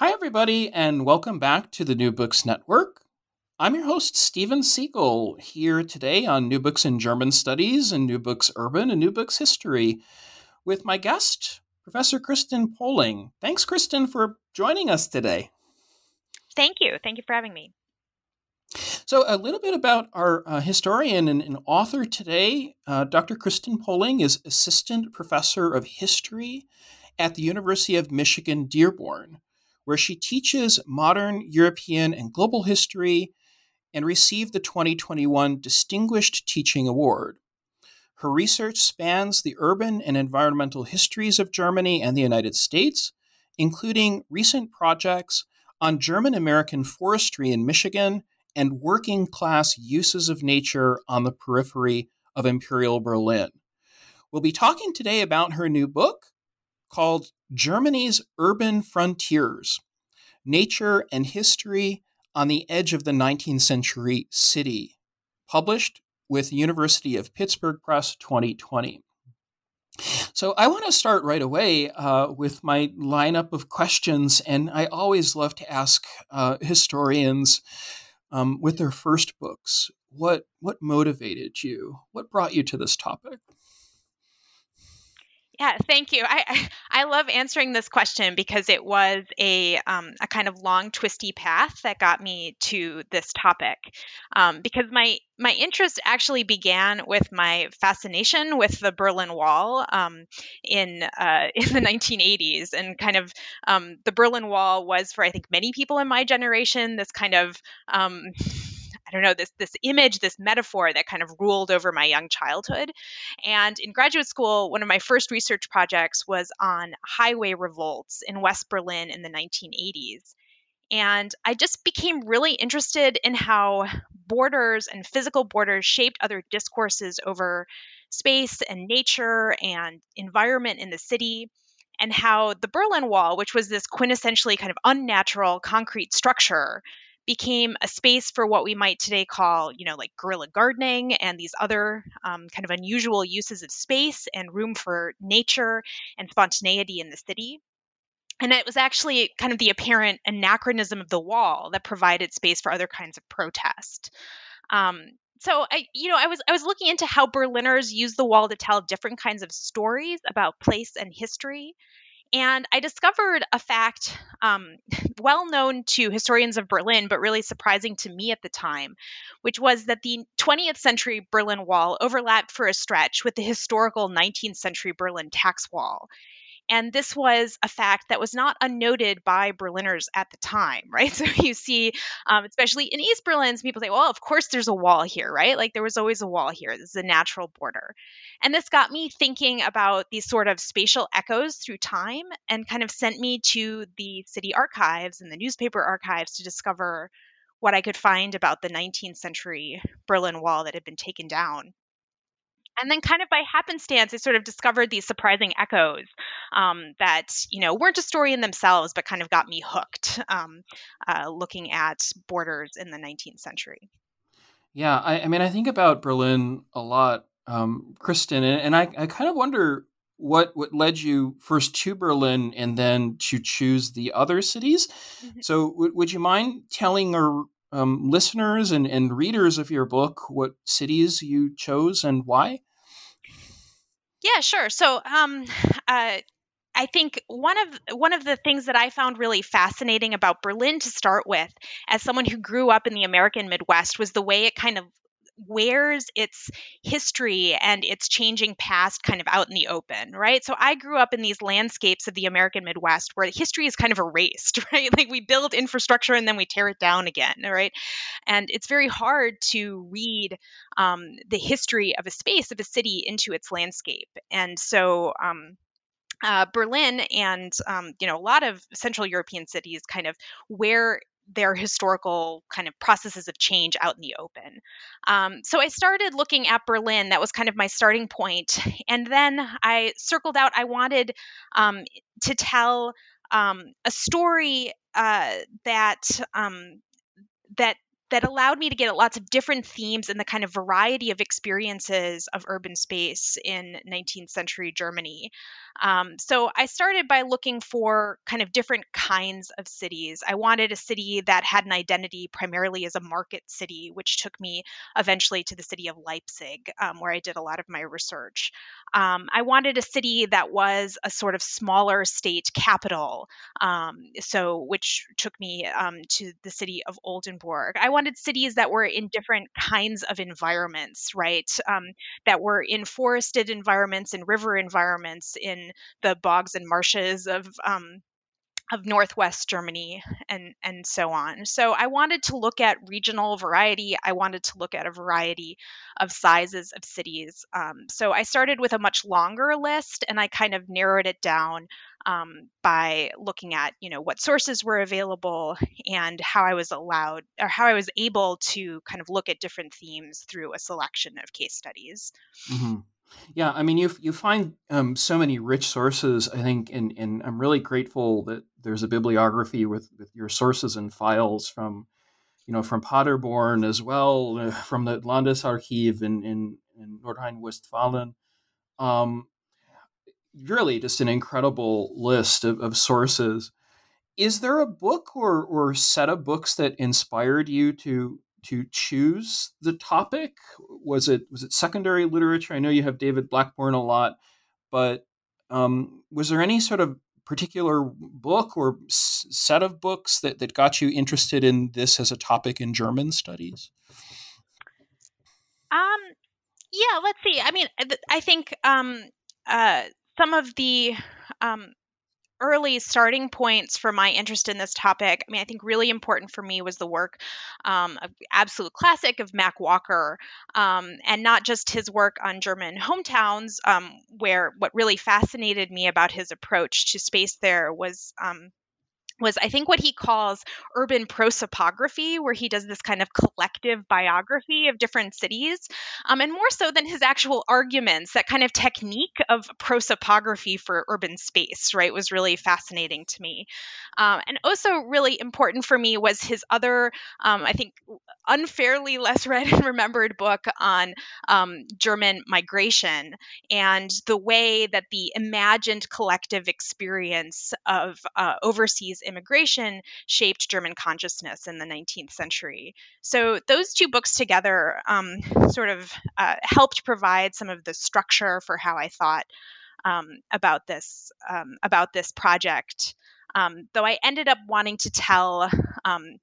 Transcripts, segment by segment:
Hi, everybody, and welcome back to the New Books Network. I'm your host, Steven Seegel, here today on New Books in German Studies and New Books Urban and New Books History with my guest, Professor Kristin Poling. Thanks, Kristin, for joining us today. Thank you. Thank you for having me. So, a little bit about our uh, historian and, and, author today. Uh, Dr. Kristin Poling is Assistant Professor of History at the University of Michigan Dearborn where she teaches modern European and global history and received the 2021 Distinguished Teaching Award. Her research spans the urban and environmental histories of Germany and the United States, including recent projects on German American forestry in Michigan and working class uses of nature on the periphery of Imperial Berlin. We'll be talking today about her new book called Germany's Urban Frontiers Nature and History on the Edge of the 19th Century City, published with University of Pittsburgh Press 2020. So I want to start right away uh, with my lineup of questions, and I always love to ask uh, historians um, with their first books what what motivated you, what brought you to this topic. Yeah, thank you. I I love answering this question because it was a um, a kind of long, twisty path that got me to this topic. Um, because my my interest actually began with my fascination with the Berlin Wall um, in uh, in the 1980s, and kind of um, the Berlin Wall was for I think many people in my generation this kind of um, I don't know this this image, this metaphor that kind of ruled over my young childhood. And in graduate school, one of my first research projects was on highway revolts in West Berlin in the 1980s. And I just became really interested in how borders and physical borders shaped other discourses over space and nature and environment in the city and how the Berlin Wall, which was this quintessentially kind of unnatural concrete structure, became a space for what we might today call, you know, like guerrilla gardening and these other um, kind of unusual uses of space and room for nature and spontaneity in the city. And it was actually kind of the apparent anachronism of the wall that provided space for other kinds of protest. Um, so I, you know, I was I was looking into how Berliners use the wall to tell different kinds of stories about place and history, and I discovered a fact um, well known to historians of Berlin, but really surprising to me at the time, which was that the 20th century Berlin Wall overlapped for a stretch with the historical 19th century Berlin tax wall. And this was a fact that was not unnoted by Berliners at the time, right? So you see, um, especially in East Berlin, people say, well, of course there's a wall here, right? Like there was always a wall here. This is a natural border. And this got me thinking about these sort of spatial echoes through time and kind of sent me to the city archives and the newspaper archives to discover what I could find about the 19th century Berlin Wall that had been taken down and then kind of by happenstance i sort of discovered these surprising echoes um, that you know weren't a story in themselves but kind of got me hooked um, uh, looking at borders in the 19th century. Yeah I, I, mean i think about berlin a lot um, kristin and, and I, I, kind of wonder what what led you first to berlin and then to choose the other cities. Mm-hmm. so w- would you mind telling our um, listeners and, and readers of your book what cities you chose and why yeah, sure. So, um, uh, I think one of one of the things that I found really fascinating about Berlin to start with, as someone who grew up in the American Midwest, was the way it kind of wears its history and its changing past kind of out in the open, right? So I grew up in these landscapes of the American Midwest where history is kind of erased, right? Like we build infrastructure and then we tear it down again, right? And it's very hard to read um, the history of a space, of a city into its landscape. And so, um, uh, Berlin and um, you know a lot of Central European cities kind of where their historical kind of processes of change out in the open. Um, so I started looking at Berlin. That was kind of my starting point, and then I circled out. I wanted um, to tell um, a story uh, that um, that that allowed me to get at lots of different themes and the kind of variety of experiences of urban space in 19th century Germany. Um, so I started by looking for kind of different kinds of cities. I wanted a city that had an identity primarily as a market city, which took me eventually to the city of Leipzig, um, where I did a lot of my research. Um, I wanted a city that was a sort of smaller state capital, um, so which took me um, to the city of Oldenburg. I wanted cities that were in different kinds of environments, right? Um, that were in forested environments, in river environments, in the bogs and marshes of um, of northwest Germany and and so on. So I wanted to look at regional variety. I wanted to look at a variety of sizes of cities. Um, so I started with a much longer list, and I kind of narrowed it down um, by looking at you know what sources were available and how I was allowed or how I was able to kind of look at different themes through a selection of case studies. Mm-hmm. Yeah, I mean, you you find um, so many rich sources. I think, and and I'm really grateful that there's a bibliography with with your sources and files from, you know, from Paderborn as well, uh, from the Landesarchiv in in, in Nordrhein-Westfalen. Um, really, just an incredible list of, of sources. Is there a book or or set of books that inspired you to to choose the topic? Was it was it secondary literature? I know you have David Blackbourn a lot, but um, was there any sort of particular book or s- set of books that, that got you interested in this as a topic in German studies? Um, yeah, let's see. I mean, I think um, uh, some of the um, early starting points for my interest in this topic, I mean, I think really important for me was the work um, of absolute classic of Mack Walker, um, and not just his work on German hometowns, um, where what really fascinated me about his approach to space there was um, was I think what he calls urban prosopography, where he does this kind of collective biography of different cities, um, and more so than his actual arguments. That kind of technique of prosopography for urban space, right, was really fascinating to me. Um, and also really important for me was his other, um, I think, unfairly less read and remembered book on um, German migration and the way that the imagined collective experience of uh, overseas immigration shaped German consciousness in the 19th century. So those two books together um, sort of uh, helped provide some of the structure for how I thought um, about this um, about this project. Um, though I ended up wanting to tell um,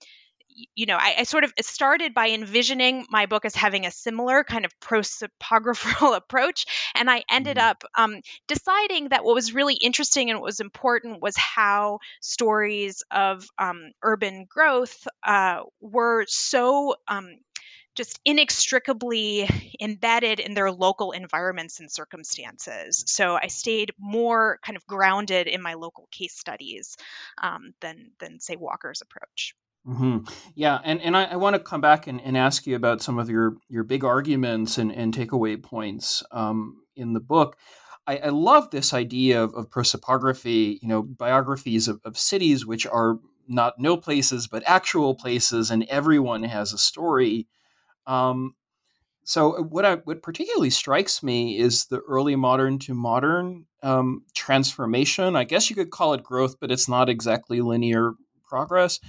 you know, I, I, sort of started by envisioning my book as having a similar kind of prosopographical approach. And I ended mm-hmm. up um, deciding that what was really interesting and what was important was how stories of um, urban growth uh, were so. Um, just inextricably embedded in their local environments and circumstances. So I stayed more kind of grounded in my local case studies um, than than say Walker's approach. Mm-hmm. Yeah, and, and I, I want to come back and, and ask you about some of your, your big arguments and, and takeaway points um, in the book. I, I, love this idea of, of prosopography, you know, biographies of, of cities which are not no places but actual places, and everyone has a story. Um, so uh, what I, what particularly strikes me is the early modern to modern um, transformation. I guess you could call it growth, but it's not exactly linear progress.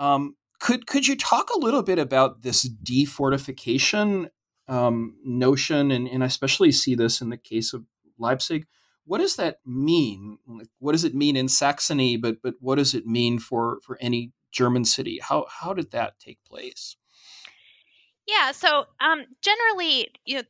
Um, could could you talk a little bit about this defortification um, notion, and, and I especially see this in the case of Leipzig? What does that mean? What does it mean in Saxony? But but what does it mean for for any German city? How how did that take place? Yeah, so um, generally, you know,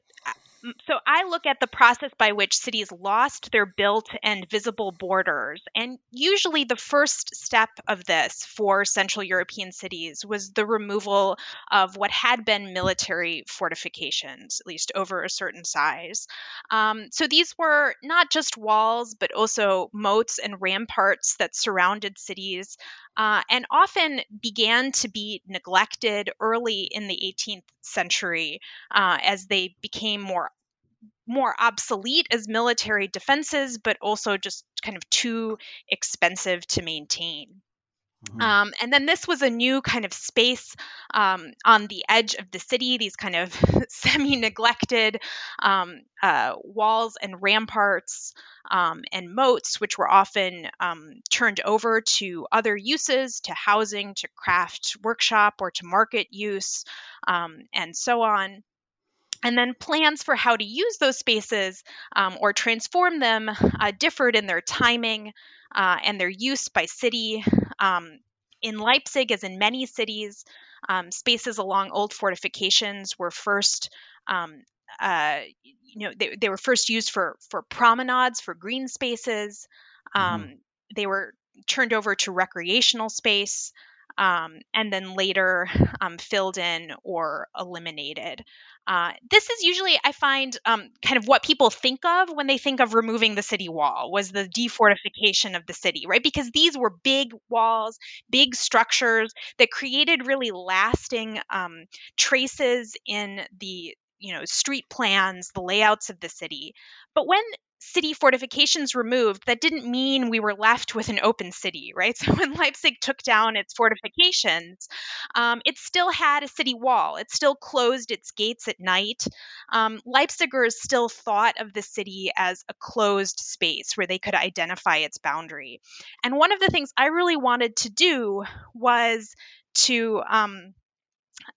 so I look at the process by which cities lost their built and visible borders. And usually the first step of this for Central European cities was the removal of what had been military fortifications, at least over a certain size. Um, so these were not just walls, but also moats and ramparts that surrounded cities. Uh, and often began to be neglected early in the 18th century uh, as they became more more obsolete as military defenses, but also just kind of too expensive to maintain. Mm-hmm. Um, and then this was a new kind of space um, on the edge of the city, these kind of semi neglected um, uh, walls and ramparts um, and moats, which were often um, turned over to other uses, to housing, to craft workshop, or to market use, um, and so on. And then plans for how to use those spaces um, or transform them uh, differed in their timing uh, and their use by city. Um, in Leipzig, as in many cities, um, spaces along old fortifications were first, um, uh, you know, they, they, were first used for for promenades, for green spaces. Mm-hmm. Um, they were turned over to recreational space um, and then later um, filled in or eliminated. Uh, this is usually, I find, um, kind of what people think of when they think of removing the city wall was the defortification of the city, right? Because these were big walls, big structures that created really lasting um, traces in the you know street plans the layouts of the city but when city fortifications removed, that didn't mean we were left with an open city, right? So when Leipzig took down its fortifications, um, it still had a city wall. It still closed its gates at night. Um, Leipzigers still thought of the city as a closed space where they could identify its boundary. And one of the things I really wanted to do was to um,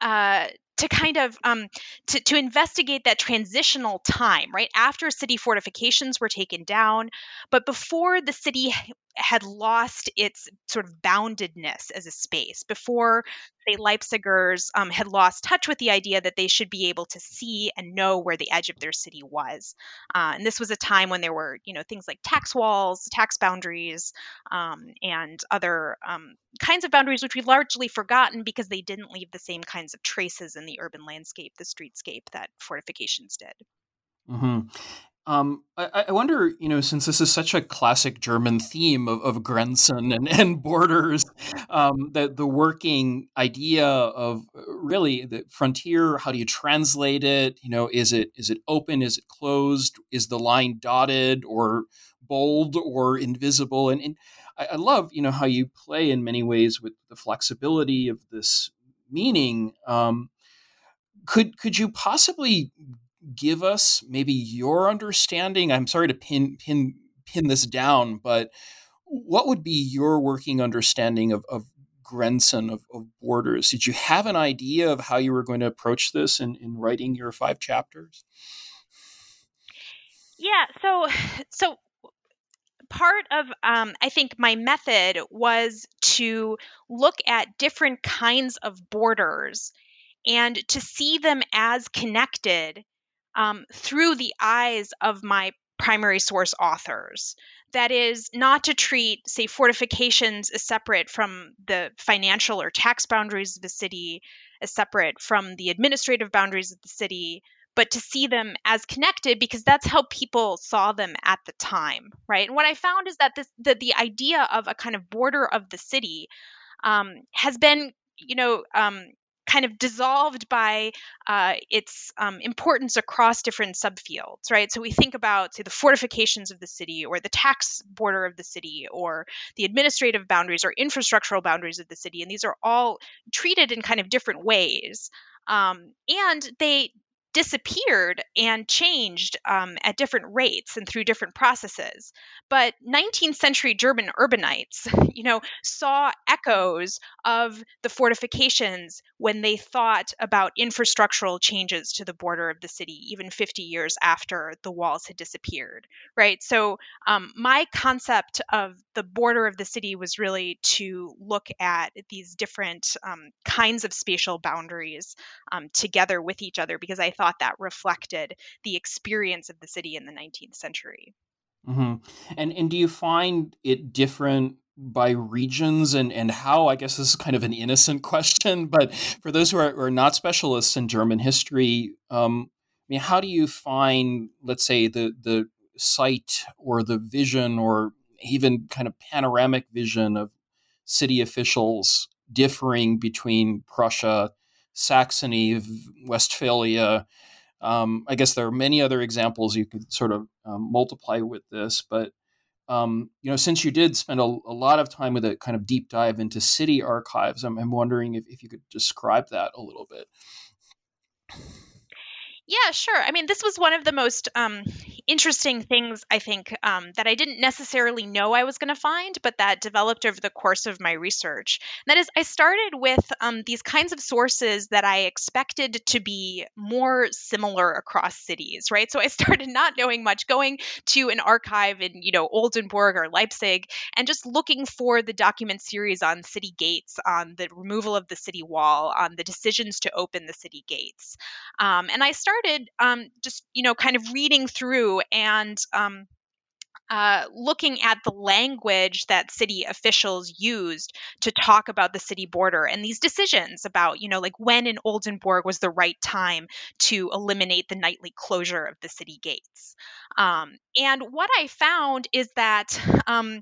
uh, to kind of um, to, to investigate that transitional time right? After city fortifications were taken down but before the city had lost its sort of boundedness as a space. Before say leipzigers um, had lost touch with the idea that they should be able to see and know where the edge of their city was. Uh, and this was a time when there were you know things like tax walls tax boundaries um, and other um, kinds of boundaries which we've largely forgotten because they didn't leave the same kinds of traces in the urban landscape the streetscape that fortifications did. Mm-hmm. Um, I, I, wonder, you know, since this is such a classic German theme of, of Grenzen and, and borders, um, that the working idea of uh, really the frontier, how do you translate it? You know, is it is it open? Is it closed? Is the line dotted or bold or invisible? And, and I, I love, you know, how you play in many ways with the flexibility of this meaning. Um, could could you possibly give us maybe your understanding? I'm sorry to pin pin pin this down, but what would be your working understanding of, of Grenzen of, of, borders? Did you have an idea of how you were going to approach this in, in writing your five chapters? Yeah, so so part of um, I think my method was to look at different kinds of borders and to see them as connected um, through the eyes of my primary source authors. That is, not to treat, say, fortifications as separate from the financial or tax boundaries of the city, as separate from the administrative boundaries of the city, but to see them as connected because that's how people saw them at the time, right? And what I found is that this, the, the idea of a kind of border of the city um, has been, you know, um, kind of dissolved by uh, its um, importance across different subfields, right? So we think about, say, the fortifications of the city or the tax border of the city or the administrative boundaries or infrastructural boundaries of the city. And these are all treated in kind of different ways. Um, and they disappeared and changed um, at different rates and through different processes. But 19th century German urbanites, you know, saw echoes of the fortifications when they thought about infrastructural changes to the border of the city, even 50 years after the walls had disappeared, right? So um, my concept of the border of the city was really to look at these different um, kinds of spatial boundaries um, together with each other because I thought thought that reflected the experience of the city in the 19th century. Mm-hmm. And and do you find it different by regions and and how? I guess this is kind of an innocent question, but for those who are, who are not specialists in German history, um, I mean, how do you find, let's say, the the sight or the vision or even kind of panoramic vision of city officials differing between Prussia, Saxony, Westphalia. Um, I guess there are many other examples you could sort of um, multiply with this, but um, you know, since you did spend a, a, lot of time with a kind of deep dive into city archives, I'm, I'm wondering if, if you could describe that a little bit. Yeah, sure. I mean, this was one of the most um, interesting things I think um, that I didn't necessarily know I was going to find, but that developed over the course of my research. And that is, I started with um, these kinds of sources that I expected to be more similar across cities, right? So I started not knowing much, going to an archive in, you know, Oldenburg or Leipzig, and just looking for the document series on city gates, on the removal of the city wall, on the decisions to open the city gates. Um, and I started started um, just you know kind of reading through and um, uh, looking at the language that city officials used to talk about the city border and these decisions about, you know, like when in Oldenburg was the right time to eliminate the nightly closure of the city gates. Um, and what I found is that um,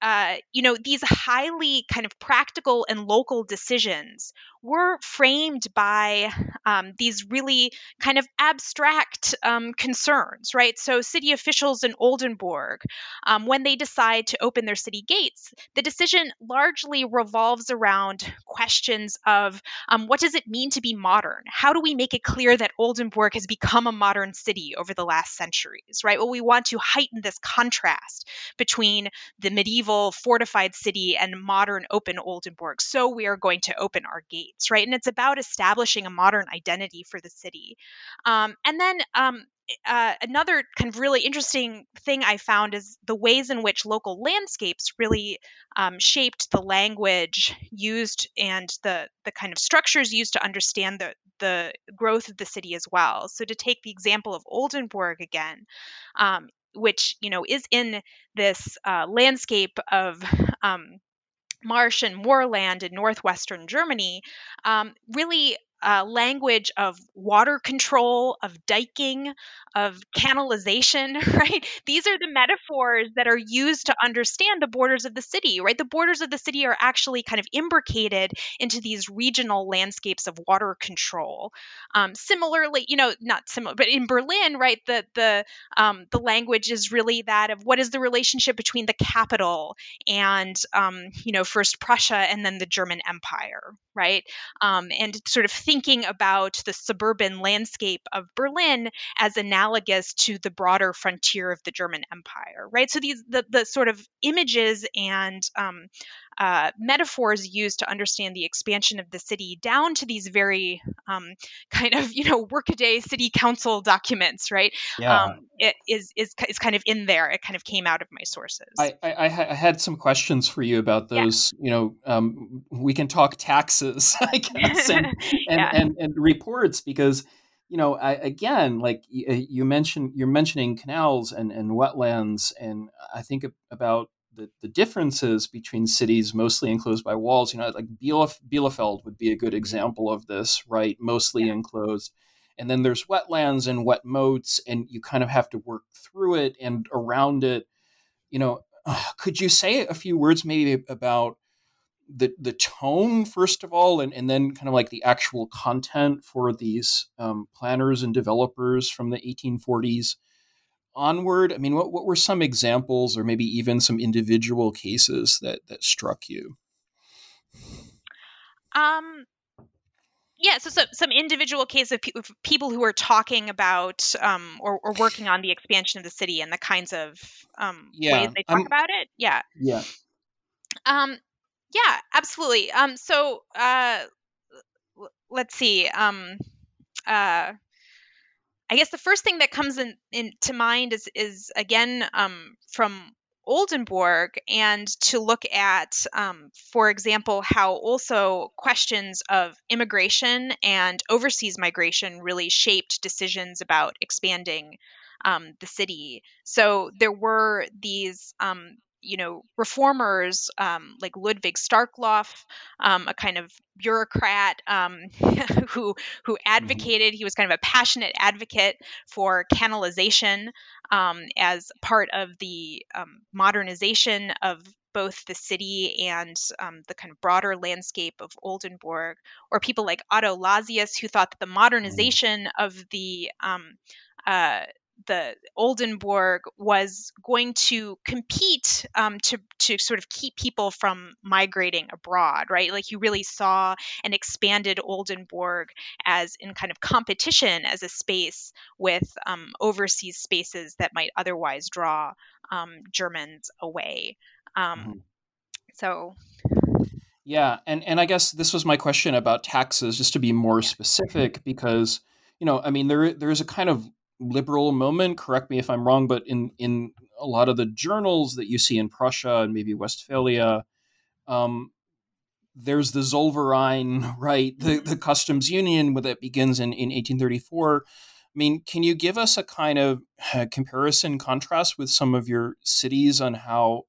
uh, you know, these highly kind of practical and local decisions were framed by um, these really kind of abstract um, concerns, right? So, city officials in Oldenburg, um, when they decide to open their city gates, the decision largely revolves around questions of um, what does it mean to be modern? How do we make it clear that Oldenburg has become a modern city over the last centuries, right? Well, we want to heighten this contrast between the medieval medieval fortified city and modern open Oldenburg. So we are going to open our gates, right? And it's about establishing a modern identity for the city. Um, and then um, uh, another kind of really interesting thing I found is the ways in which local landscapes really um, shaped the language used and the the kind of structures used to understand the the growth of the city as well. So to take the example of Oldenburg again, um, which you know is in this uh, landscape of um, marsh and moorland in northwestern Germany, um, really uh, language of water control, of diking, of canalization, right? These are the metaphors that are used to understand the borders of the city, right? The borders of the city are actually kind of imbricated into these regional landscapes of water control. Um, similarly, you know, not similar, but in Berlin, right, the the um, the language is really that of what is the relationship between the capital and um, you know first Prussia and then the German Empire, right? Um, and sort of thinking about the suburban landscape of Berlin as analogous to the broader frontier of the German Empire, right? So these the, the sort of images and um, uh, metaphors used to understand the expansion of the city down to these very um, kind of you know workaday city council documents right yeah. Um, it is, is is kind of in there it kind of came out of my sources i i, I had some questions for you about those yeah. you know um, we can talk taxes i guess and and, yeah. and, and reports because you know, I, again, like you mentioned, you're mentioning canals and, and wetlands, and I think about the, the differences between cities mostly enclosed by walls. You know, like Bielef- Bielefeld would be a good example of this, right? Mostly yeah. enclosed. And then there's wetlands and wet moats, and you kind of have to work through it and around it. You know, could you say a few words maybe about the the tone first of all, and, and then kind of like the actual content for these um, planners and developers from the 1840s onward? I mean, what, what were some examples or maybe even some individual cases that, that struck you? Um, yeah, so, so some individual cases of, pe- of, people who are talking about um, or, or, working on the expansion of the city and the kinds of um, yeah, ways they talk I'm, about it. Yeah. Yeah. Um, yeah, absolutely. Um, so uh, let's see. Um, uh, I guess the first thing that comes in, in to mind is is again um, from Oldenburg and to look at, um, for example, how also questions of immigration and overseas migration really shaped decisions about expanding um, the city. So there were these um, you know reformers um, like Ludwig Starkloff, um, a kind of bureaucrat um, who who mm-hmm. advocated. He was kind of a passionate advocate for canalization um, as part of the um, modernization of both the city and um, the kind of broader landscape of Oldenburg, or people like Otto Lasius, who thought that the mm-hmm. modernization of the uh, the Oldenburg was going to compete um, to to sort of keep people from migrating abroad, right? Like you really saw an expanded Oldenburg as in kind of competition as a space with um, overseas spaces that might otherwise draw um, Germans away. Um, mm-hmm. So. Yeah, and, and I guess this was my question about taxes, just to be more specific, because you know, I mean, there there is a kind of liberal moment. Correct me if I'm wrong, but in in a lot of the journals that you see in Prussia and maybe Westphalia, um, there's the Zollverein, right? The the customs union that begins in, in 1834. I mean, can you give us a kind of uh, comparison contrast with some of your cities on how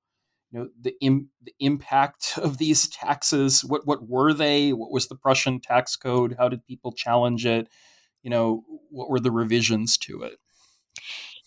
you know the, Im- the impact of these taxes? What what were they? What was the Prussian tax code? How did people challenge it? You know what were the revisions to it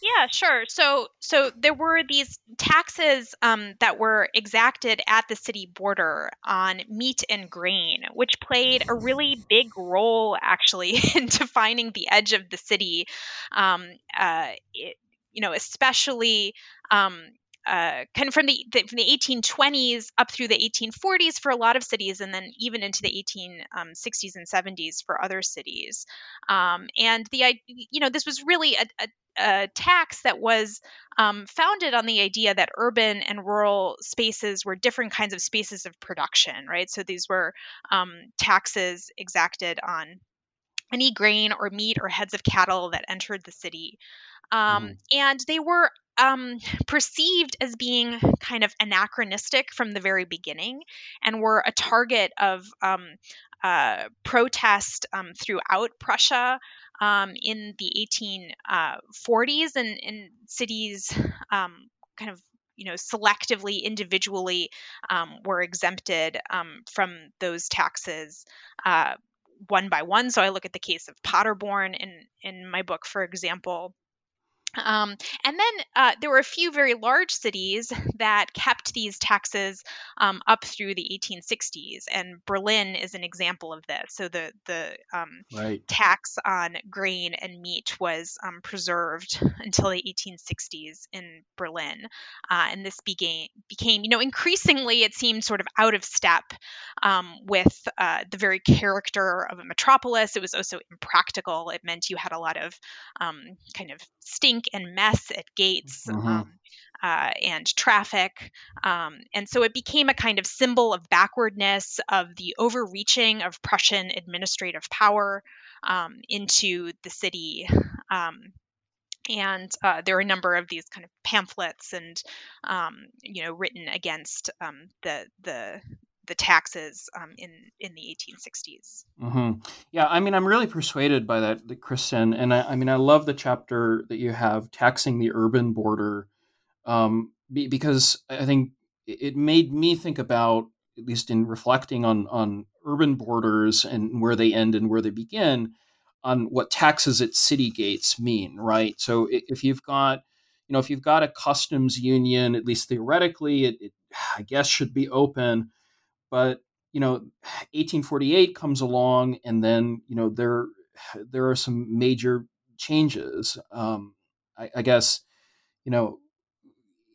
yeah, sure. So, so there were these taxes um, that were exacted at the city border on meat and grain, which played a really big role, actually, in defining the edge of the city. Um, uh, it, you know, especially um, uh, kind of from the, the, from the 1820s up through the 1840s for a lot of cities, and then even into the 1860s um, and 70s for other cities. Um, and the you know this was really a, a, a tax that was um, founded on the idea that urban and rural spaces were different kinds of spaces of production, right? So these were um, taxes exacted on any grain or meat or heads of cattle that entered the city. Um, mm. And they were um, perceived as being kind of anachronistic from the very beginning and were a target of um, uh, protest um, throughout Prussia um, in the 1840s uh, and in cities um, kind of you know selectively individually um, were exempted from those taxes uh, one by one so i look at the case of paderborn in in my book for example um, and then uh, there were a few very large cities that kept these taxes um, up through the 1860s, and Berlin is an example of this. So the the um, right. tax on grain and meat was um, preserved until the 1860s in Berlin, uh, and this became became you know increasingly it seemed sort of out of step um, with uh, the very character of a metropolis. It was also impractical. It meant you had a lot of um, kind of stink and mess at gates mm-hmm. um, uh, and traffic. Um, and so it became a kind of symbol of backwardness, of the overreaching of Prussian administrative power um, into the city. Um, and uh, there are a number of these kind of pamphlets and, um, you know, written against um, the the the taxes um, in in the 1860s. Mm-hmm. Yeah, I mean, I'm really persuaded by that, Kristin, and I, I, mean, I love the chapter that you have taxing the urban border, um, be, because I think it made me think about, at least in reflecting on on urban borders and where they end and where they begin, on what taxes at city gates mean, right? So if you've got you know, if you've got a customs union, at least theoretically, it, it I guess should be open but you know, 1848 comes along, and then you know there there are some major changes. Um, I, I guess you know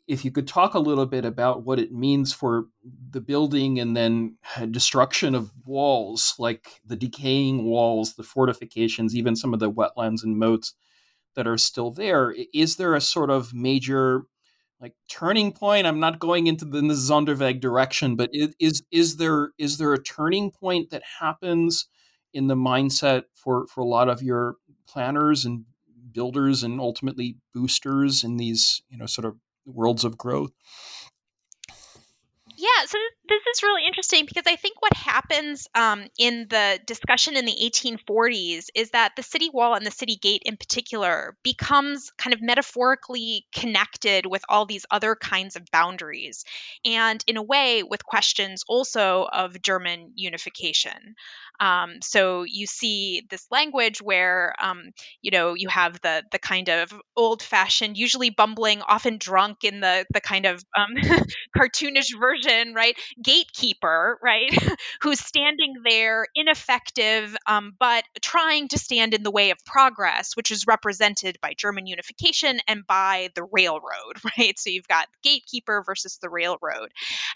if you could talk a little bit about what it means for the building and then destruction of walls, like the decaying walls, the fortifications, even some of the wetlands and moats that are still there. Is there a sort of major like turning point i'm not going into the, the sonderweg direction but is is there is there a turning point that happens in the mindset for for a lot of your planners and builders and ultimately boosters in these you know sort of worlds of growth. Yeah, so this is really interesting because I think what happens um, in the discussion in the 1840s is that the city wall and the city gate in particular becomes kind of metaphorically connected with all these other kinds of boundaries, and in a way with questions also of German unification. Um, so you see this language where, um, you know, you have the the kind of old-fashioned, usually bumbling, often drunk in the the kind of um, cartoonish version, right? Gatekeeper, right? Who's standing there, ineffective, um, but trying to stand in the way of progress, which is represented by German unification and by the railroad, right? So you've got gatekeeper versus the railroad.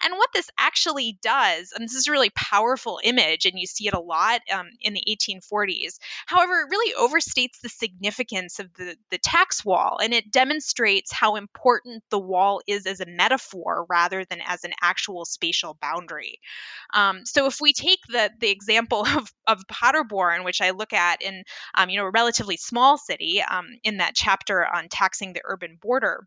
And what this actually does, and this is a really powerful image, and you see it a lot um, in the 1840s. However, it really overstates the significance of the, the tax wall and it demonstrates how important the wall is as a metaphor rather than as an actual spatial boundary. Um, so if we take the, the example of, of Paderborn, which I look at in um, you know a relatively small city um, in that chapter on taxing the urban border,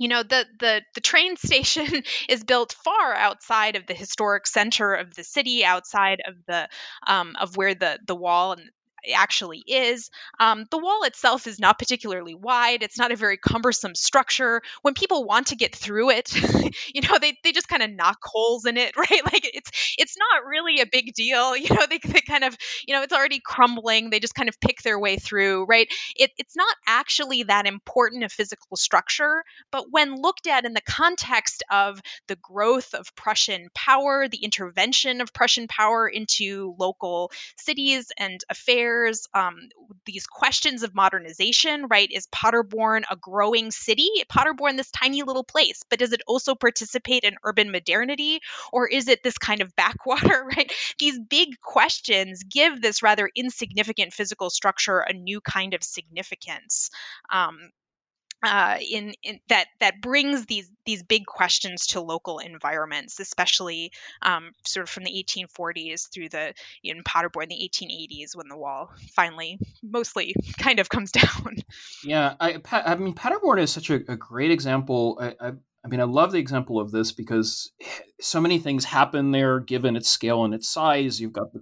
you know the the the train station is built far outside of the historic center of the city outside of the um, of where the the wall and actually is. Um, the wall itself is not particularly wide. It's not a very cumbersome structure. When people want to get through it, you know, they, they just kind of knock holes in it, right? Like it's it's not really a big deal. You know, they, they kind of, you know, it's already crumbling. They just kind of pick their way through, right? It, it's not actually that important a physical structure, but when looked at in the context of the growth of Prussian power, the intervention of Prussian power into local cities and affairs um, these questions of modernization, right? Is Paderborn a growing city? Paderborn, this tiny little place, but does it also participate in urban modernity? Or is it this kind of backwater, right? These big questions give this rather insignificant physical structure a new kind of significance. Um, uh, in, in, that that brings these these big questions to local environments, especially um, sort of from the 1840s through the in Paderborn the 1880s when the wall finally mostly kind of comes down. Yeah, I, I mean Paderborn is such a, a great example. I, I, I mean, I love the example of this because so many things happen there, given its scale and its size. You've got the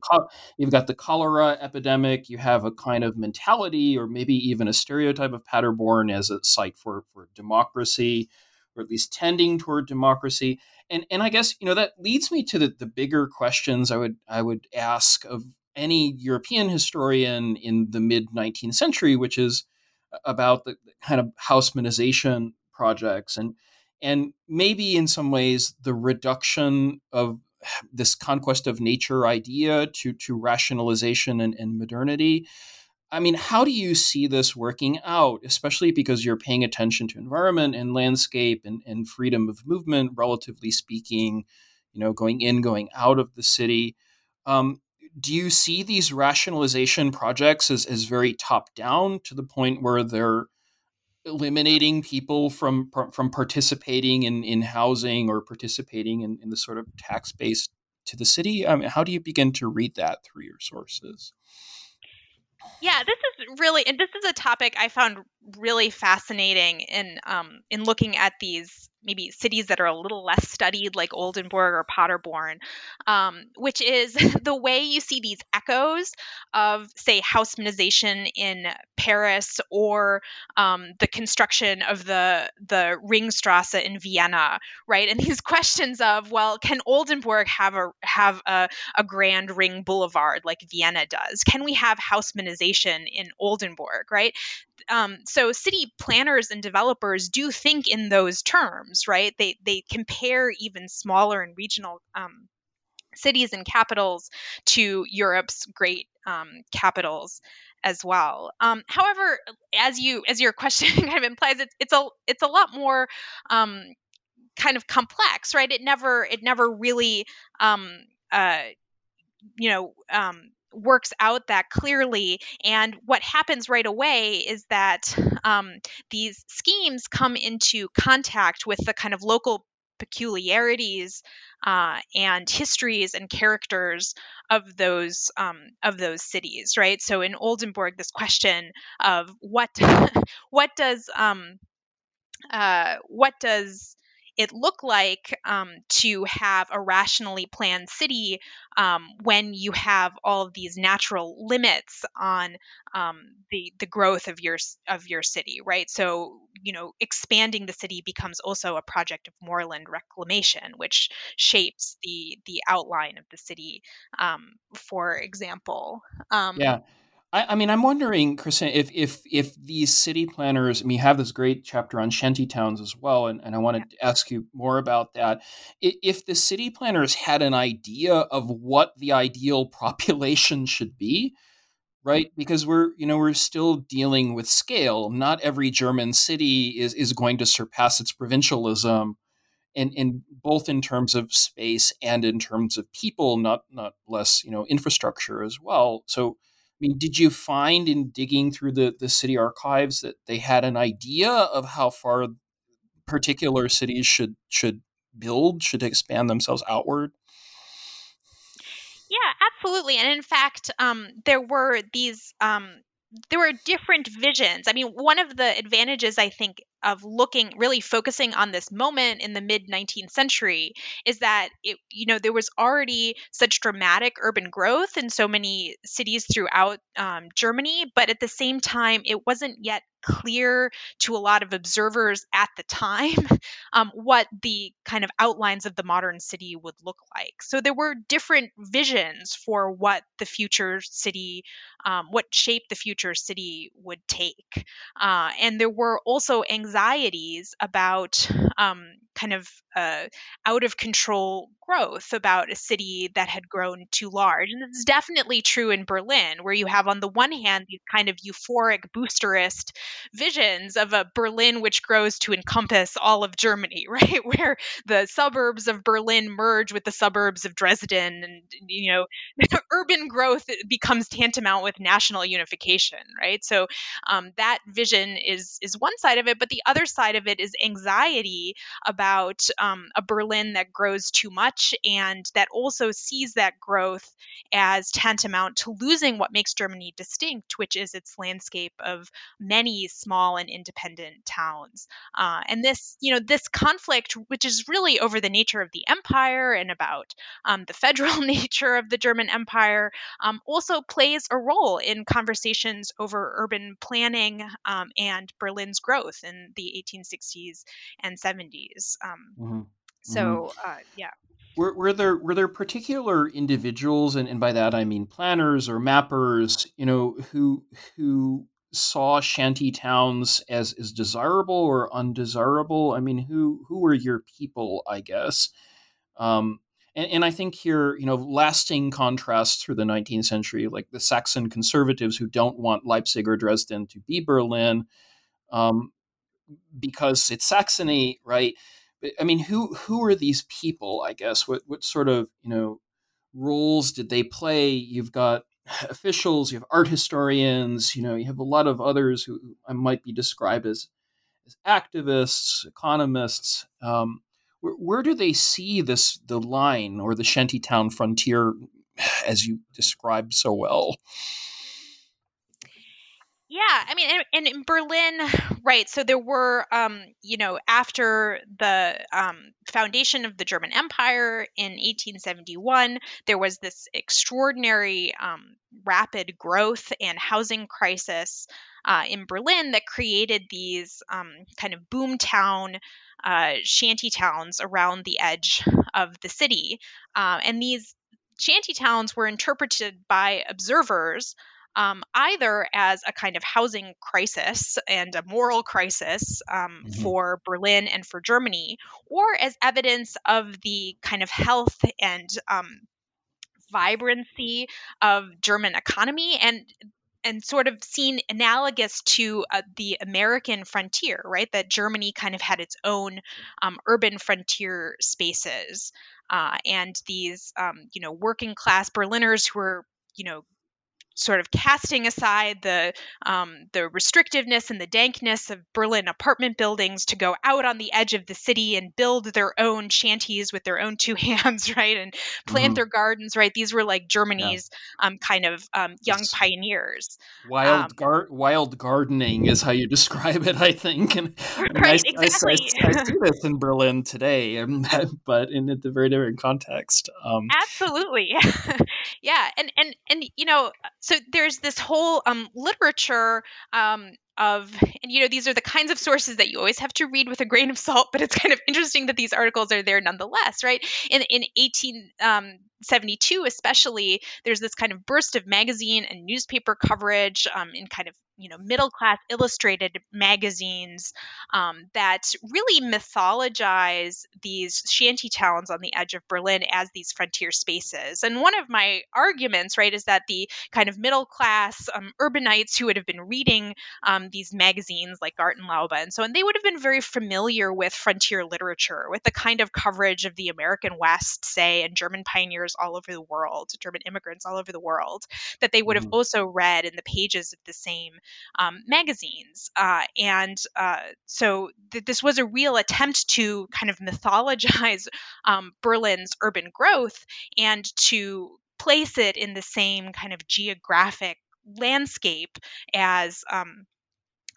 you've got the cholera epidemic. You have a kind of mentality, or maybe even a stereotype of Paderborn as a site for for democracy, or at least tending toward democracy. And and I guess you know that leads me to the, the bigger questions I would I would ask of any European historian in the mid 19th century, which is about the kind of Haussmannization projects and and maybe in some ways the reduction of this conquest of nature idea to to rationalization and, and modernity. I mean how do you see this working out especially because you're paying attention to environment and landscape and, and freedom of movement relatively speaking you know going in going out of the city? Um, do you see these rationalization projects as, as very top down to the point where they're eliminating people from from participating in, in housing or participating in, in the sort of tax base to the city? I mean, how do you begin to read that through your sources? Yeah, this is really, and this is a topic I found really fascinating in um, in looking at these maybe cities that are a little less studied, like Oldenburg or Paderborn, um, which is the way you see these echoes of, say, Haussmannization in Paris or um, the construction of the the Ringstrasse in Vienna, right? And these questions of, well, can Oldenburg have a have a, a grand ring boulevard like Vienna does? Can we have Haussmannization in Oldenburg, right? Um, so city planners and developers do think in those terms, right? They they compare even smaller and regional um, cities and capitals to Europe's great um, capitals as well. Um, however, as you as your question kind of implies, it's it's a it's a lot more um, kind of complex, right? It never it never really um, uh, you know um, works out that clearly. And what happens right away is that um, these schemes come into contact with the kind of local peculiarities uh, and histories and characters of those um, of those cities, right? So in Oldenburg, this question of what what does um, uh, what does it look like um, to have a rationally planned city um, when you have all of these natural limits on um, the the growth of your of your city, right? So you know, expanding the city becomes also a project of moorland reclamation, which shapes the the outline of the city. Um, for example, um, yeah. I, I, mean, I'm wondering, Kristin, if if if these city planners, I mean, have this great chapter on shanty towns as well, and, and I wanted yeah. to ask you more about that. If the city planners had an idea of what the ideal population should be, right? Because we're you know we're still dealing with scale. Not every German city is is going to surpass its provincialism. In, in both in terms of space and in terms of people, not not less, you know, infrastructure as well. So, mean, did you find in digging through the, the city archives that they had an idea of how far particular cities should should build, should expand themselves outward? Yeah, absolutely. And in fact, um, there were these um, there were different visions. I mean, one of the advantages I think of looking really focusing on this moment in the mid 19th century is that it you know there was already such dramatic urban growth in so many cities throughout um, germany but at the same time it wasn't yet clear to a lot of observers at the time um, what the kind of outlines of the modern city would look like. So there were different visions for what the future city, um, what shape the future city would take. Uh, and there were also anxieties about um, kind of uh, out of control growth about a city that had grown too large. And it's definitely true in Berlin, where you have, on the one hand, these kind of euphoric boosterist visions of a Berlin which grows to encompass all of Germany, right? Where the suburbs of Berlin merge with the suburbs of Dresden, and, you know, urban growth becomes tantamount with national unification, right? So um, that vision is is one side of it, but the other side of it is anxiety about um, a Berlin that grows too much and that also sees that growth as tantamount to losing what makes Germany distinct, which is its landscape of many small and independent towns. Uh, and this, you know, this conflict, which is really over the nature of the empire and about um, the federal nature of the German Empire, um, also plays a role in conversations over urban planning um, and Berlin's growth in the 1860s and 70s. Um, mm-hmm. So, mm-hmm. Uh, yeah. Were, were, there were there particular individuals, and, and by that I mean planners or mappers, you know, who who saw shanty towns as as desirable or undesirable? I mean, who who were your people? I guess. Um, and, and, I think here, you know, lasting contrasts through the 19th century, like the Saxon conservatives who don't want Leipzig or Dresden to be Berlin, um, because it's Saxony, right? I mean, who who are these people? I guess what what sort of you know roles did they play? You've got officials, you have art historians, you know, you have a lot of others who might be described as as activists, economists. Um, where, where, do they see this the line or the shantytown frontier, as you described so well? Yeah, I mean, and, in Berlin, right? So there were, um, you know, after the um, foundation of the German Empire in 1871, there was this extraordinary um, rapid growth and housing crisis uh, in Berlin that created these um, kind of boomtown uh, shanty towns around the edge of the city, uh, and these shanty towns were interpreted by observers um, either as a kind of housing crisis and a moral crisis um, mm-hmm. for Berlin and for Germany, or as evidence of the kind of health and um, vibrancy of German economy and and sort of seen analogous to uh, the American frontier, right? That Germany kind of had its own um, urban frontier spaces, uh, and these, um, you know, working class Berliners who were, you know, sort of casting aside the um, the restrictiveness and the dankness of Berlin apartment buildings to go out on the edge of the city and build their own shanties with their own two hands, right, and plant mm-hmm. their gardens, right. These were like Germany's yeah. um, kind of um, young it's pioneers. Wild um, gar- wild gardening is how you describe it, I think. And, right, I, exactly. I, I, I, see this in Berlin today, but in a very different context. Um, Absolutely, yeah, and and and you know so there's this whole um, literature um, of and you know these are the kinds of sources that you always have to read with a grain of salt but it's kind of interesting that these articles are there nonetheless right? In in 1872 um, especially there's this kind of burst of magazine and newspaper coverage um, in kind of you know middle class illustrated magazines um, that really mythologize these shanty towns on the edge of Berlin as these frontier spaces. And one of my arguments, right, is that the kind of middle class um, urbanites who would have been reading um, these magazines like Gartenlaube and so on, they would have been very familiar with frontier literature, with the kind of coverage of the American West, say, and German pioneers all over the world, German immigrants all over the world, that they would have mm-hmm. also read in the pages of the same um, magazines. Uh, and uh, so th- this was a real attempt to kind of mythologize um, Berlin's urban growth and to place it in the same kind of geographic landscape as um,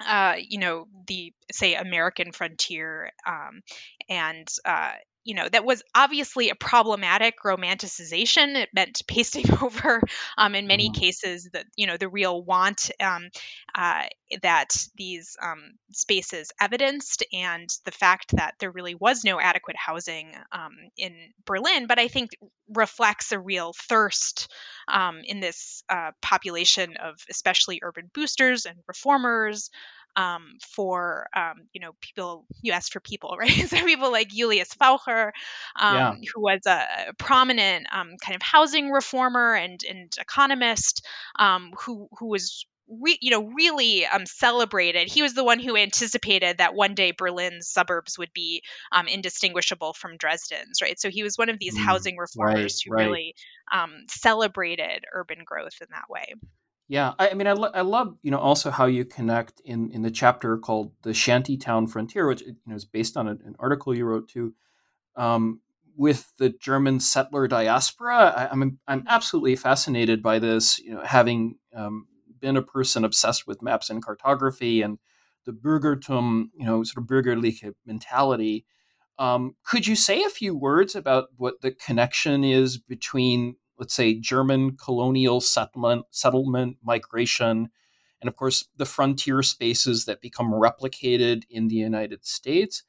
uh, you know the say American frontier um, and uh, you know that was obviously a problematic romanticization it meant pasting over um, in many mm-hmm. cases that you know the real want um, uh, that these um, spaces evidenced and the fact that there really was no adequate housing um, in berlin but i think reflects a real thirst um, in this uh, population of especially urban boosters and reformers um, for um, you know people you asked for people right so people like Julius Faucher um, yeah. who was a prominent um, kind of housing reformer and and economist um, who who was Re, you know, really um, celebrated. He was the one who anticipated that one day Berlin's suburbs would be um, indistinguishable from Dresden's, right? So he was one of these mm, housing reformers right, who right. really um, celebrated urban growth in that way. Yeah, I, I mean, I, lo- I love you know also how you connect in in the chapter called the Shantytown Frontier, which you know is based on an article you wrote too, um, with the German settler diaspora. I, am I'm, I'm absolutely fascinated by this. You know, having um, been a person obsessed with maps and cartography and the Bürgertum, you know, sort of bürgerliche mentality. Um, could you say a few words about what the connection is between let's say, German colonial settlement, settlement migration, and of course, the frontier spaces that become replicated in the United States.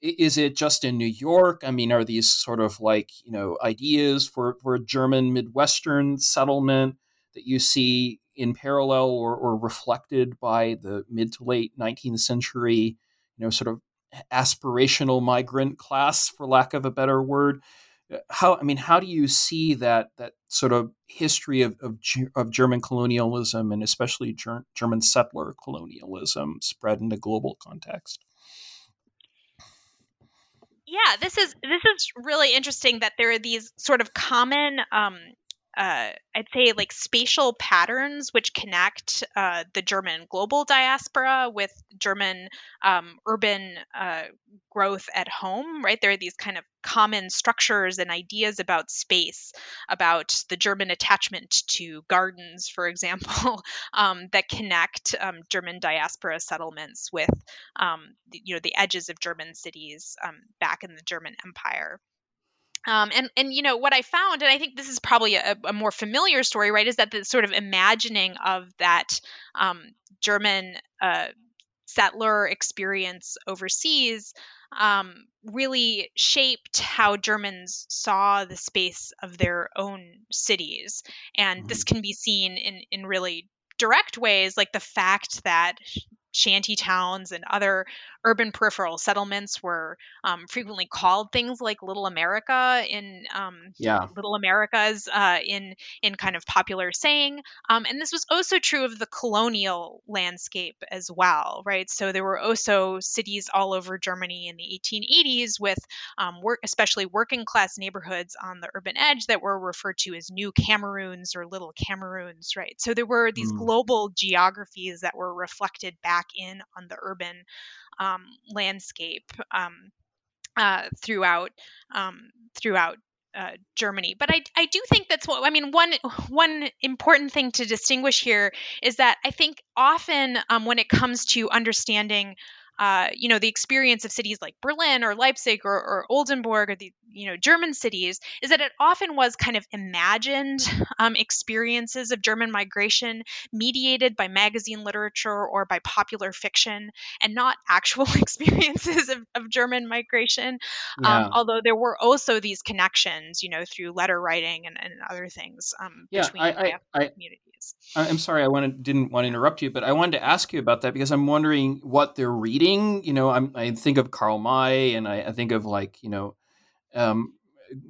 Is it just in New York? I mean, are these sort of like, you know, ideas for, for a German Midwestern settlement that you see in parallel or, or reflected by the mid to late 19th century, you know, sort of aspirational migrant class, for lack of a better word? How I mean, how do you see that that sort of history of of, of German colonialism and especially ger- German settler colonialism spread in a global context? Yeah, this is this is really interesting that there are these sort of common um, uh, I'd say like spatial patterns which connect uh, the German global diaspora with German um, urban uh, growth at home, right? There are these kind of common structures and ideas about space, about the German attachment to gardens, for example, um, that connect um, German diaspora settlements with, um, you know, the edges of German cities um, back in the German Empire. Um, and and you know what I found, and I think this is probably a, a more familiar story, right? Is that the sort of imagining of that um, German uh, settler experience overseas um, really shaped how Germans saw the space of their own cities, and mm-hmm. this can be seen in in really direct ways, like the fact that shanty towns and other urban peripheral settlements were um, frequently called things like Little America in um, yeah. Little Americas uh, in in kind of popular saying, um, and this was also true of the colonial landscape as well, right? So there were also cities all over Germany in the 1880s with um, work, especially working class neighborhoods on the urban edge that were referred to as New Cameroons or Little Cameroons, right? So there were these mm. global geographies that were reflected back in on the urban landscape um, uh, throughout um, throughout uh, Germany. But I, I do think that's what I mean. One one important thing to distinguish here is that I think often um, when it comes to understanding uh, you know, the experience of cities like Berlin or Leipzig or, or, Oldenburg or the, you know, German cities is that it often was kind of imagined um, experiences of German migration mediated by magazine literature or by popular fiction and not actual experiences of, of German migration. Um, yeah. Um, although there were also these connections, you know, through letter writing and, and other things um, yeah, between I, I, communities. I'm sorry, I wanted, didn't want to interrupt you, but I wanted to ask you about that because I'm wondering what they're reading. You know, I'm, i think of Karl May and I, I think of like, you know, um,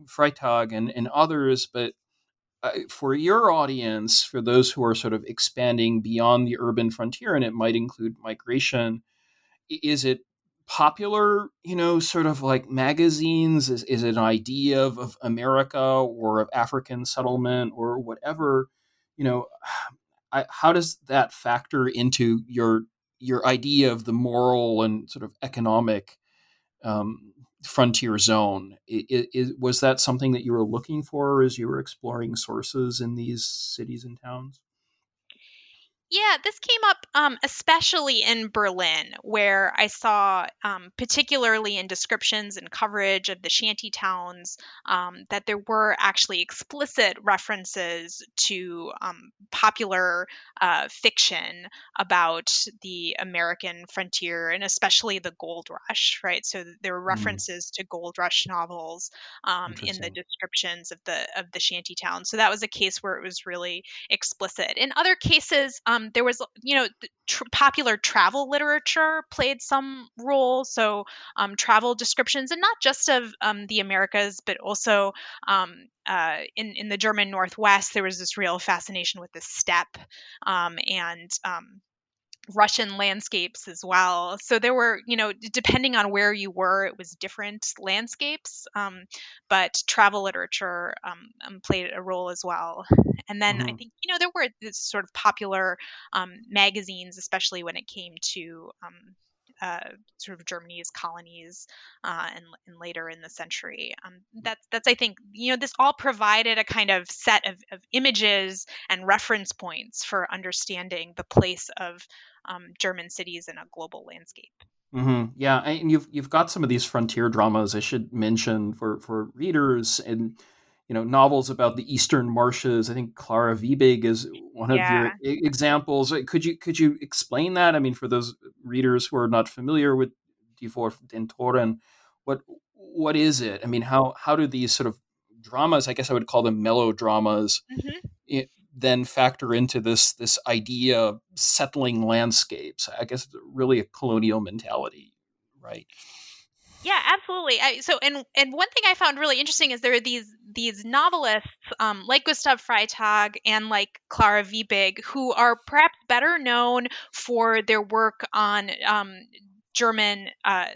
Freytag and, and others, but uh, for your audience, for those who are sort of expanding beyond the urban frontier, and it might include migration, is it popular, you know, sort of like magazines? Is, is it an idea of, of America or of African settlement or whatever? you know, I, how does that factor into your your idea of the moral and sort of economic um, frontier zone? It, it, was that something that you were looking for as you were exploring sources in these cities and towns? Yeah, this came up um, especially in Berlin, where I saw, um, particularly in descriptions and coverage of the shanty towns, um, that there were actually explicit references to um, popular uh, fiction about the American frontier and especially the gold rush, right? So there were mm. references mm. to gold rush novels um, in the descriptions of the of the shanty towns. So that was a case where it was really explicit. In other cases, um, there was you know tr- popular travel literature played some role so um, travel descriptions and not just of um, the americas but also um, uh, in, in the german northwest there was this real fascination with the steppe um, and um, Russian landscapes as well. So there were, you know, depending on where you were, it was different landscapes. Um, but travel literature um, um, played a role as well. And then mm-hmm. I think, you know, there were this sort of popular um, magazines, especially when it came to um, uh, sort of Germany's colonies uh, and, and, later in the century. Um, that's that's I think you know this all provided a kind of set of, of images and reference points for understanding the place of um, German cities in a global landscape. Mm-hmm. Yeah, and you've you've got some of these frontier dramas I should mention for for readers and you know novels about the eastern marshes. I think Clara Viebig is one of yeah. your examples. Could you could you explain that? I mean, for those readers who are not familiar with Die vor den Toren, what what is it? I mean, how how do these sort of dramas? I guess I would call them melodramas. Mm-hmm then factor into this this idea of settling landscapes. I guess really a colonial mentality, right? Yeah, absolutely. I, so, and and one thing I found really interesting is there are these these novelists um, like Gustav Freytag and like Clara Viebig who are perhaps better known for their work on um, German uh,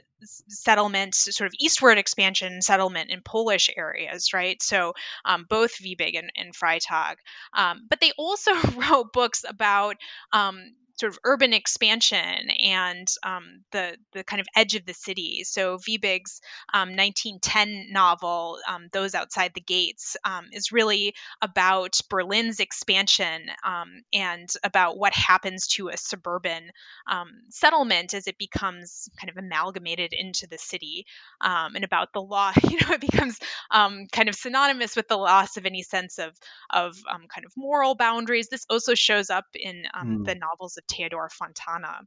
settlement, sort of eastward expansion settlement in Polish areas, right? So um, both Viebig and, and Freytag. Um, but they also wrote books about um, sort of urban expansion and um, the the kind of edge of the city. So Viebig's um, 1910 novel, um, "Those Outside the Gates," um, is really about Berlin's expansion um, and about what happens to a suburban um, settlement as it becomes kind of amalgamated into the city, and about the law. You know, it becomes kind of synonymous with the loss of any sense of of kind of moral boundaries. This also shows up in mm. the novels of Theodor Fontane.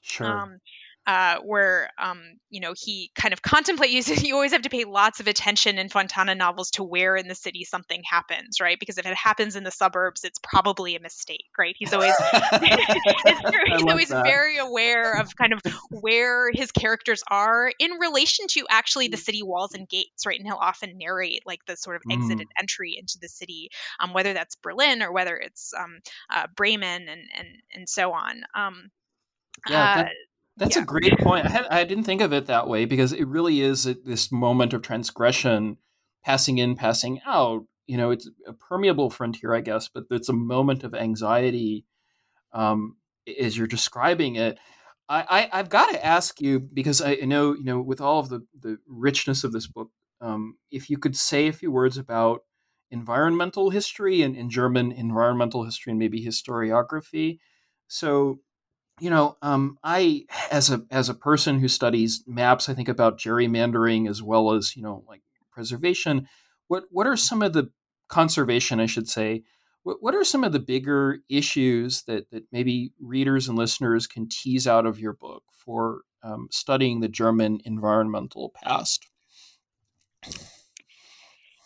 Sure. Um, uh, where um, you know he kind of contemplates. You always have to pay lots of attention in Fontane novels to where in the city something happens, right? Because if it happens in the suburbs, it's probably a mistake, right? He's always he's always that. very aware of kind of where his characters are in relation to actually the city walls and gates, right? And he'll often narrate like the sort of exit mm. and entry into the city, um, whether that's Berlin or whether it's um, uh, Bremen and and and so on. Um, yeah, that, uh, that's yeah. a great point. I, had, I, didn't think of it that way because it really is this moment of transgression, passing in, passing out. You know, it's a permeable frontier, I guess, but it's a moment of anxiety um, as you're describing it. I, I, have got to ask you because I know, you know, with all of the, the richness of this book, um, if you could say a few words about environmental history and, in German environmental history and maybe historiography. So, you know, um, I as a as a person who studies maps, I think about gerrymandering as well as you know like preservation. What what are some of the conservation, I should say? What what are some of the bigger issues that that maybe readers and listeners can tease out of your book for um, studying the German environmental past?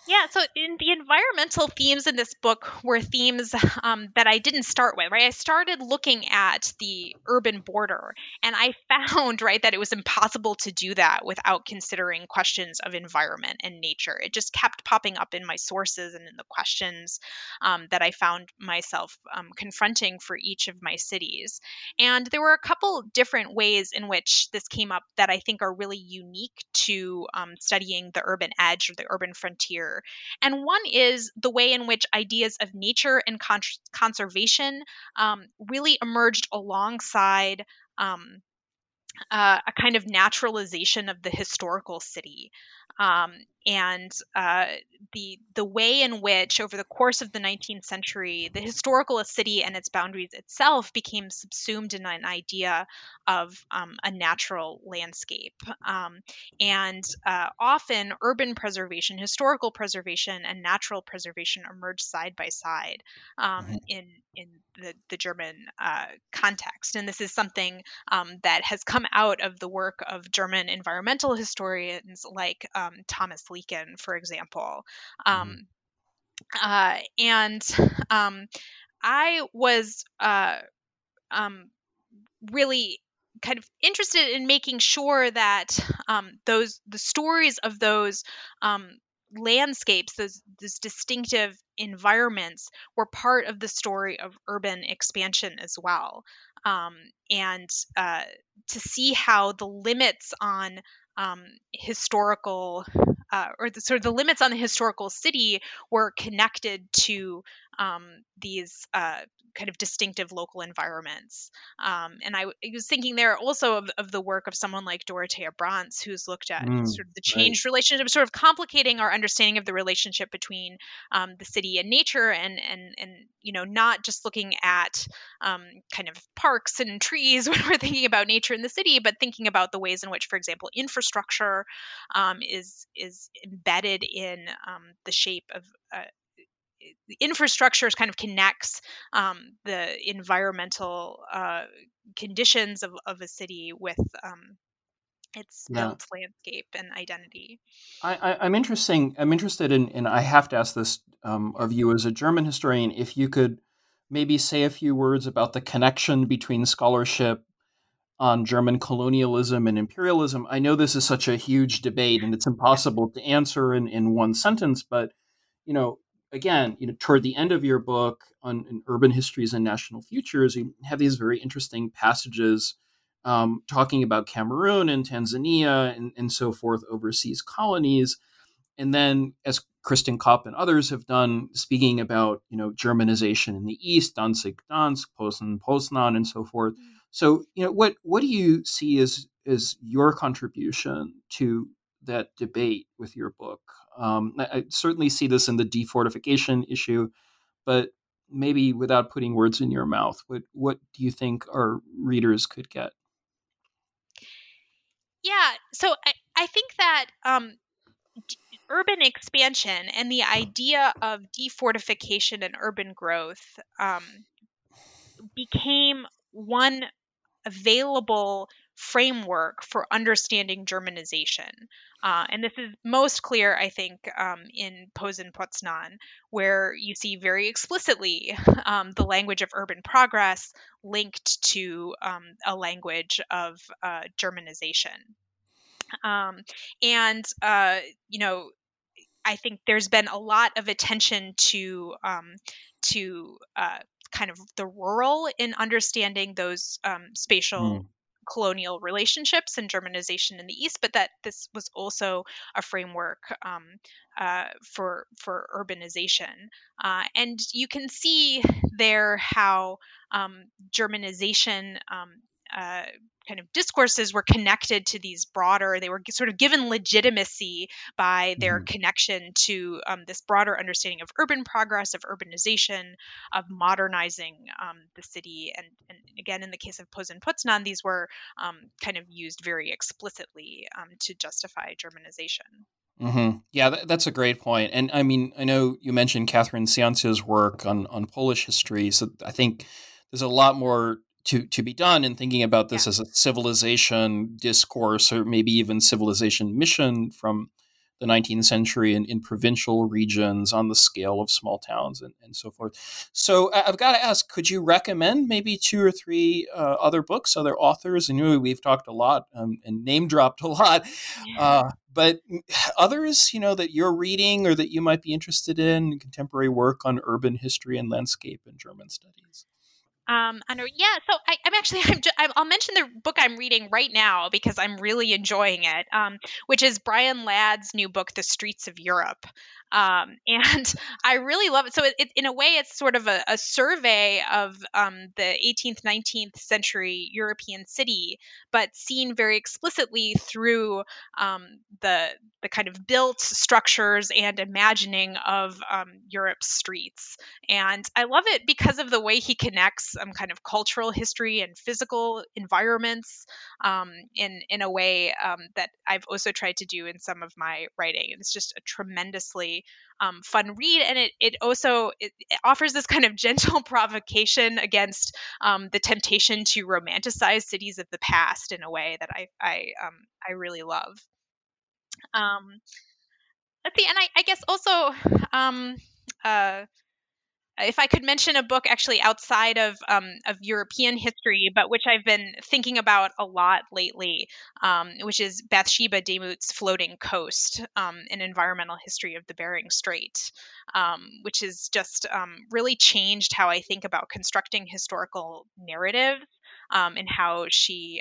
Yeah, so in the environmental themes in this book were themes um, that I didn't start with, right? I started looking at the urban border, and I found, right, that it was impossible to do that without considering questions of environment and nature. It just kept popping up in my sources and in the questions um, that I found myself um, confronting for each of my cities. And there were a couple different ways in which this came up that I think are really unique to um, studying the urban edge or the urban frontier and one is the way in which ideas of nature and con- conservation um, really emerged alongside um, uh, a kind of naturalization of the historical city. Um, and uh, the the way in which over the course of the 19th century the historical city and its boundaries itself became subsumed in an idea of um, a natural landscape um, and uh, often urban preservation historical preservation and natural preservation emerge side by side um, in in the, the German uh, context. And this is something um, that has come out of the work of German environmental historians like um, Thomas Lekan, for example. Mm-hmm. Um, uh, and um, I was uh, um, really kind of interested in making sure that um, those the stories of those um, landscapes, those, those distinctive environments, were part of the story of urban expansion as well. Um, and uh, to see how the limits on um, historical uh, or the, sort of the limits on the historical city were connected to um, these uh, kind of distinctive local environments. Um, and I, I, was thinking there also of, of, the work of someone like Dorothea Brantz, who's looked at mm, sort of the changed right. relationship, sort of complicating our understanding of the relationship between um, the city and nature, and and and you know not just looking at um, kind of parks and trees when we're thinking about nature in the city, but thinking about the ways in which, for example, infrastructure um, is is embedded in um, the shape of uh, the infrastructure kind of connects um, the environmental uh, conditions of, of a city with um, its yeah. built landscape and identity. I, am interesting. I'm interested in, and I have to ask this um, of you as a German historian, if you could maybe say a few words about the connection between scholarship on German colonialism and imperialism. I know this is such a huge debate, and it's impossible to answer in, in one sentence, but you know, again, you know, toward the end of your book on urban histories and national futures, you have these very interesting passages um, talking about Cameroon and Tanzania and, and so forth, overseas colonies. And then, as Kristin Kopp and others have done, speaking about you know Germanization in the East, Danzig, Gdansk, Posen, Poznan, and so forth. Mm. So, you know, what what do you see as as your contribution to that debate with your book? Um, I, I, certainly see this in the defortification issue, but maybe without putting words in your mouth, what what do you think our readers could get? Yeah, so I, I think that um, urban expansion and the idea of defortification and urban growth um, became one available framework for understanding Germanization. Uh, and this is most clear, I think, um, in Posen Poznan, where you see very explicitly um, the language of urban progress linked to um, a language of uh, Germanization. Um, and, uh, you know, I think there's been a lot of attention to um, to uh, kind of the rural in understanding those um, spatial mm colonial relationships and Germanization in the East, but that this was also a framework um, uh, for for urbanization. Uh, and you can see there how um, Germanization um, uh, kind of discourses were connected to these broader they were sort of given legitimacy by their mm-hmm. connection to um, this broader understanding of urban progress of urbanization of modernizing um, the city and, and again in the case of Posen Poznan these were um, kind of used very explicitly um, to justify germanization Mm-hmm. Yeah, that, that's a great point. And I mean, I know you mentioned Catherine Syonce's work on, on Polish history. So I think there's a lot more to to be done in thinking about this yeah. as a civilization discourse or maybe even civilization mission from the 19th century in, in provincial regions on the scale of small towns and, and so forth. So I've got to ask, could you recommend maybe two or three uh, other books, other authors? And you know, we've talked a lot um, and name dropped a lot, yeah. uh, but others, you know, that you're reading or that you might be interested in contemporary work on urban history and landscape and German studies. Um, and yeah, so I, am actually I'm just, i will mention the book I'm reading right now because I'm really enjoying it, um, which is Brian Ladd's new book, The Streets of Europe. Um, and I really love it. So it, it, in a way, it's sort of a, a survey of um, the 18th, 19th century European city, but seen very explicitly through um, the the kind of built structures and imagining of um, Europe's streets. And I love it because of the way he connects um, kind of cultural history and physical environments um, in in a way that I've also tried to do in some of my writing. And it's just a tremendously um, fun read, and it it also it, it, offers this kind of gentle provocation against um, the temptation to romanticize cities of the past in a way that I I um, I really love. Um, let's see, and I, I guess also um, uh, if I could mention a book actually outside of um, of European history, but which I've been thinking about a lot lately, um, which is Bathsheba Demuth's Floating Coast, um, an environmental history of the Bering Strait, um, which has just um, really changed how I think about constructing historical narratives um, and how she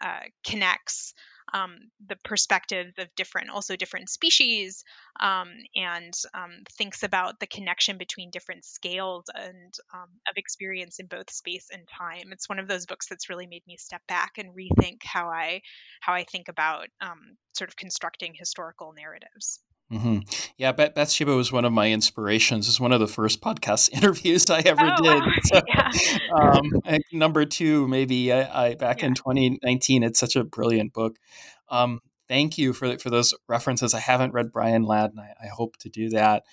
uh, connects um, the perspectives of different, also different species, um, and um, thinks about the connection between different scales and um, of experience in both space and time. It's one of those books that's really made me step back and rethink how I how I think about um, sort of constructing historical narratives. Mm-hmm. Yeah, Beth, Bathsheba was one of my inspirations. It's one of the first podcast interviews I ever oh, did. So, yeah. um, number two, maybe I, I back yeah. in 2019. It's such a brilliant book. Um, thank you for for those references. I haven't read Brian Ladd, and I, I hope to do that.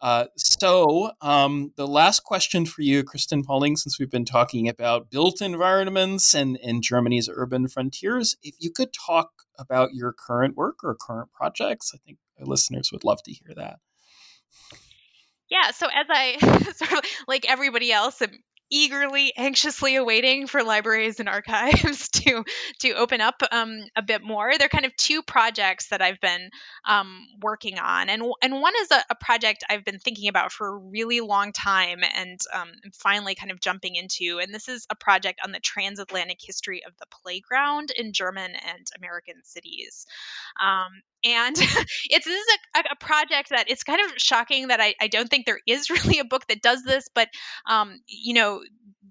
Uh, so, um, the last question for you, Kristin Poling, since we've been talking about built environments and, and Germany's urban frontiers, if you could talk about your current work or current projects, I think listeners would love to hear that. Yeah, so as I sort of like everybody else, am eagerly, anxiously awaiting for libraries and archives to to open up um, a bit more. There are kind of two projects that I've been um, working on, and and one is a, a, project I've been thinking about for a really long time, and um, I'm finally kind of jumping into. And this is a project on the transatlantic history of the playground in German and American cities. And it's this is a, a, project that it's kind of shocking that I, I don't think there is really a book that does this but um, you know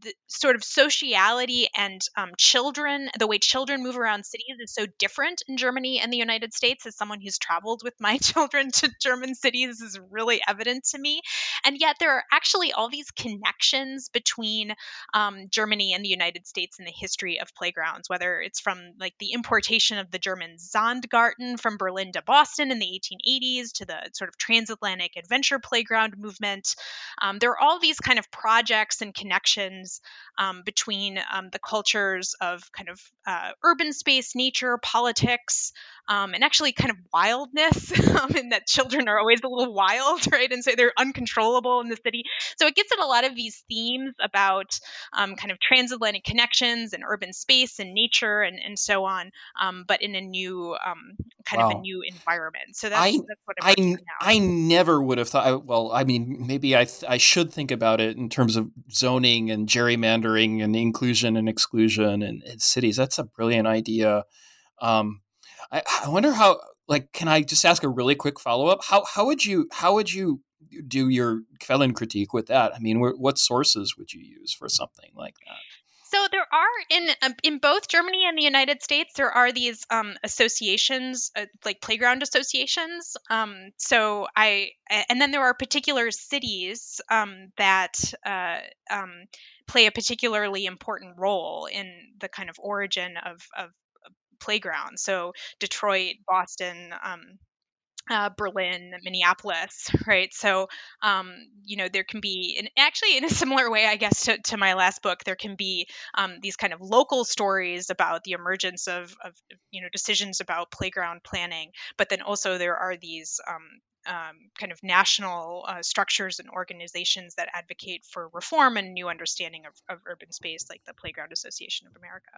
the sort of sociality and um, children, the way children move around cities is so different in Germany and the United States. As someone who's traveled with my children to German cities, is really evident to me. And yet, there are actually all these connections between um, Germany and the United States in the history of playgrounds, whether it's from like the importation of the German Sandgarten from Berlin to Boston in the 1880s to the sort of transatlantic adventure playground movement. Um, there are all these kind of projects and connections connections um, between um, the cultures of kind of uh, urban space, nature, politics, um, and actually kind of wildness, um, in that children are always a little wild, right? And so they're uncontrollable in the city. So it gets at a lot of these themes about um, kind of transatlantic connections and urban space and nature and, and so on, um, but in a new kind wow. of a new environment. So that's, I, that's what I'm I, I never would have thought. Well, I mean, maybe I th- I should think about it in terms of zoning and gerrymandering and inclusion and exclusion and, and cities. That's a brilliant idea. Um, I, I wonder how. Like, can I just ask a really quick follow up? How how would you how would you do your Quellen critique with that? I mean, what sources would you use for something like that? So there are in um, in both Germany and the United States there are these um, associations uh, like playground associations. Um, so I and then there are particular cities um, that uh, um, play a particularly important role in the kind of origin of, of playgrounds. So Detroit, Boston, uh, Berlin, Minneapolis, right? So, um, you know, there can be, and actually, in a similar way, I guess, to, to my last book, there can be um, these kind of local stories about the emergence of, of, you know, decisions about playground planning. But then also there are these um, um, kind of national uh, structures and organizations that advocate for reform and new understanding of, of urban space, like the Playground Association of America.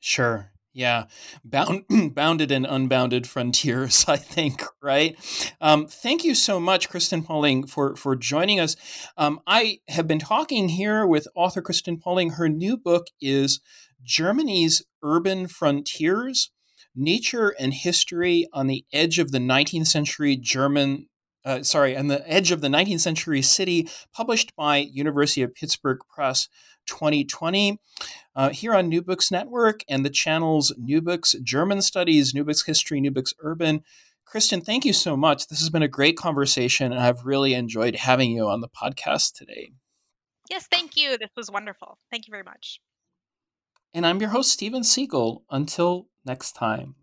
Sure. Yeah, bound, bounded and unbounded frontiers. I think right. Um, thank you so much, Kristin Poling, for for joining us. Um, I have been talking here with author Kristin Poling. Her new book is Germany's Urban Frontiers: Nature and History on the Edge of the 19th Century German. Uh, sorry, and the edge of the 19th century city, published by University of Pittsburgh Press. 2020 uh, here on New Books Network and the channels New Books German Studies, New Books History, New Books Urban. Kristin, thank you so much. This has been a great conversation, and I've really enjoyed having you on the podcast today. Yes, thank you. This was wonderful. Thank you very much. And I'm your host, Steven Seegel. Until next time.